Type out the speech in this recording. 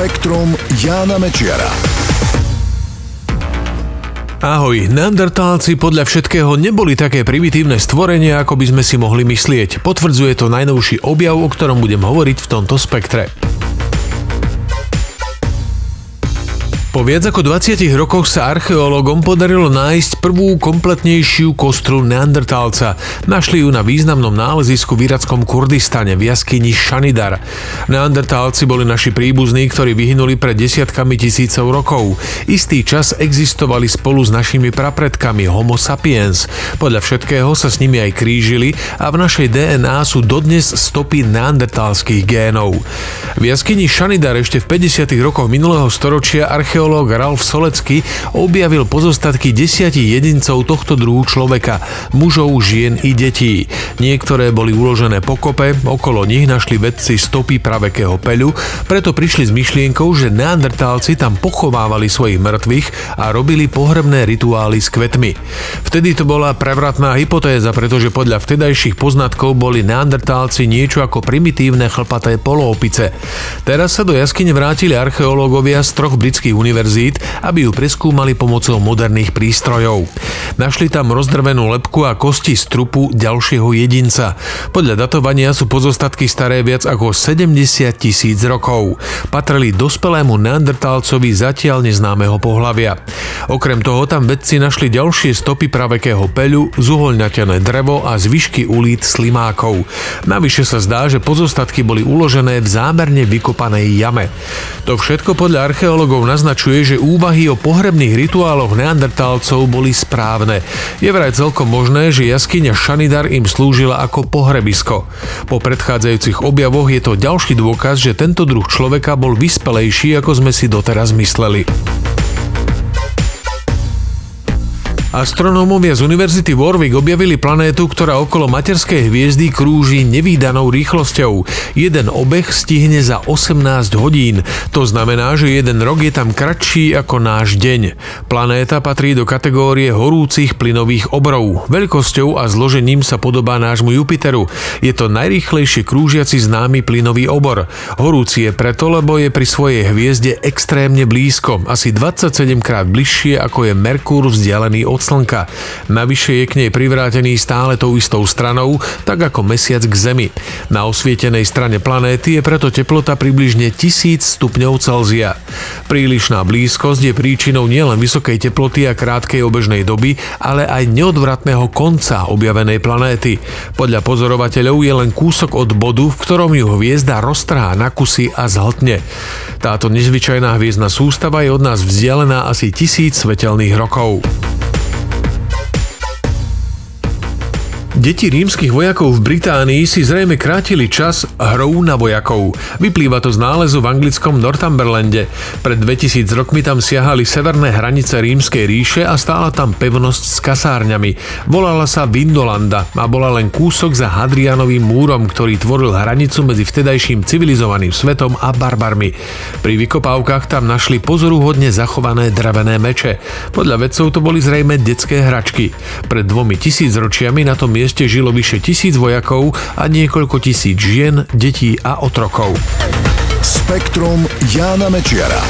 Spektrum Jána Mečiara. Ahoj, neandertálci podľa všetkého neboli také primitívne stvorenia, ako by sme si mohli myslieť. Potvrdzuje to najnovší objav, o ktorom budem hovoriť v tomto spektre. Po viac ako 20 rokoch sa archeológom podarilo nájsť prvú kompletnejšiu kostru neandertálca. Našli ju na významnom nálezisku v irackom Kurdistane v jaskyni Šanidar. Neandertálci boli naši príbuzní, ktorí vyhynuli pred desiatkami tisícov rokov. Istý čas existovali spolu s našimi prapredkami Homo sapiens. Podľa všetkého sa s nimi aj krížili a v našej DNA sú dodnes stopy neandertálskych génov. V jaskyni Šanidar ešte v 50. rokoch minulého storočia archeológ archeológ Ralf Solecky objavil pozostatky desiatich jedincov tohto druhu človeka, mužov, žien i detí. Niektoré boli uložené pokope, okolo nich našli vedci stopy pravekého peľu, preto prišli s myšlienkou, že neandertálci tam pochovávali svojich mŕtvych a robili pohrebné rituály s kvetmi. Vtedy to bola prevratná hypotéza, pretože podľa vtedajších poznatkov boli neandertálci niečo ako primitívne chlpaté poloopice. Teraz sa do jaskyne vrátili archeológovia z troch britských univerzít univerzít, aby ju preskúmali pomocou moderných prístrojov. Našli tam rozdrvenú lepku a kosti z trupu ďalšieho jedinca. Podľa datovania sú pozostatky staré viac ako 70 tisíc rokov. Patrili dospelému neandertálcovi zatiaľ neznámeho pohlavia. Okrem toho tam vedci našli ďalšie stopy pravekého peľu, zuhoľňatené drevo a zvyšky ulít slimákov. Navyše sa zdá, že pozostatky boli uložené v zámerne vykopanej jame. To všetko podľa archeológov naznačuje, že úvahy o pohrebných rituáloch neandertálcov boli správne. Je vraj celkom možné, že jaskyňa Šanidar im slúžila ako pohrebisko. Po predchádzajúcich objavoch je to ďalší dôkaz, že tento druh človeka bol vyspelejší, ako sme si doteraz mysleli. Astronómovia z Univerzity Warwick objavili planétu, ktorá okolo materskej hviezdy krúži nevýdanou rýchlosťou. Jeden obeh stihne za 18 hodín. To znamená, že jeden rok je tam kratší ako náš deň. Planéta patrí do kategórie horúcich plynových obrov. Veľkosťou a zložením sa podobá nášmu Jupiteru. Je to najrýchlejšie krúžiaci známy plynový obor. Horúci je preto, lebo je pri svojej hviezde extrémne blízko, asi 27 krát bližšie ako je Merkúr vzdialený od od Slnka. Navyše je k nej privrátený stále tou istou stranou, tak ako mesiac k Zemi. Na osvietenej strane planéty je preto teplota približne 1000 stupňov Celzia. Prílišná blízkosť je príčinou nielen vysokej teploty a krátkej obežnej doby, ale aj neodvratného konca objavenej planéty. Podľa pozorovateľov je len kúsok od bodu, v ktorom ju hviezda roztrhá na kusy a zhltne. Táto nezvyčajná hviezdna sústava je od nás vzdialená asi tisíc svetelných rokov. Deti rímskych vojakov v Británii si zrejme krátili čas hrou na vojakov. Vyplýva to z nálezu v anglickom Northumberlande. Pred 2000 rokmi tam siahali severné hranice rímskej ríše a stála tam pevnosť s kasárňami. Volala sa Vindolanda a bola len kúsok za Hadrianovým múrom, ktorý tvoril hranicu medzi vtedajším civilizovaným svetom a barbarmi. Pri vykopávkach tam našli pozoruhodne zachované drevené meče. Podľa vedcov to boli zrejme detské hračky. Pred dvomi tisíc ročiami na tom mieste mieste žilo vyše tisíc vojakov a niekoľko tisíc žien, detí a otrokov. Spektrum Jána Mečiara.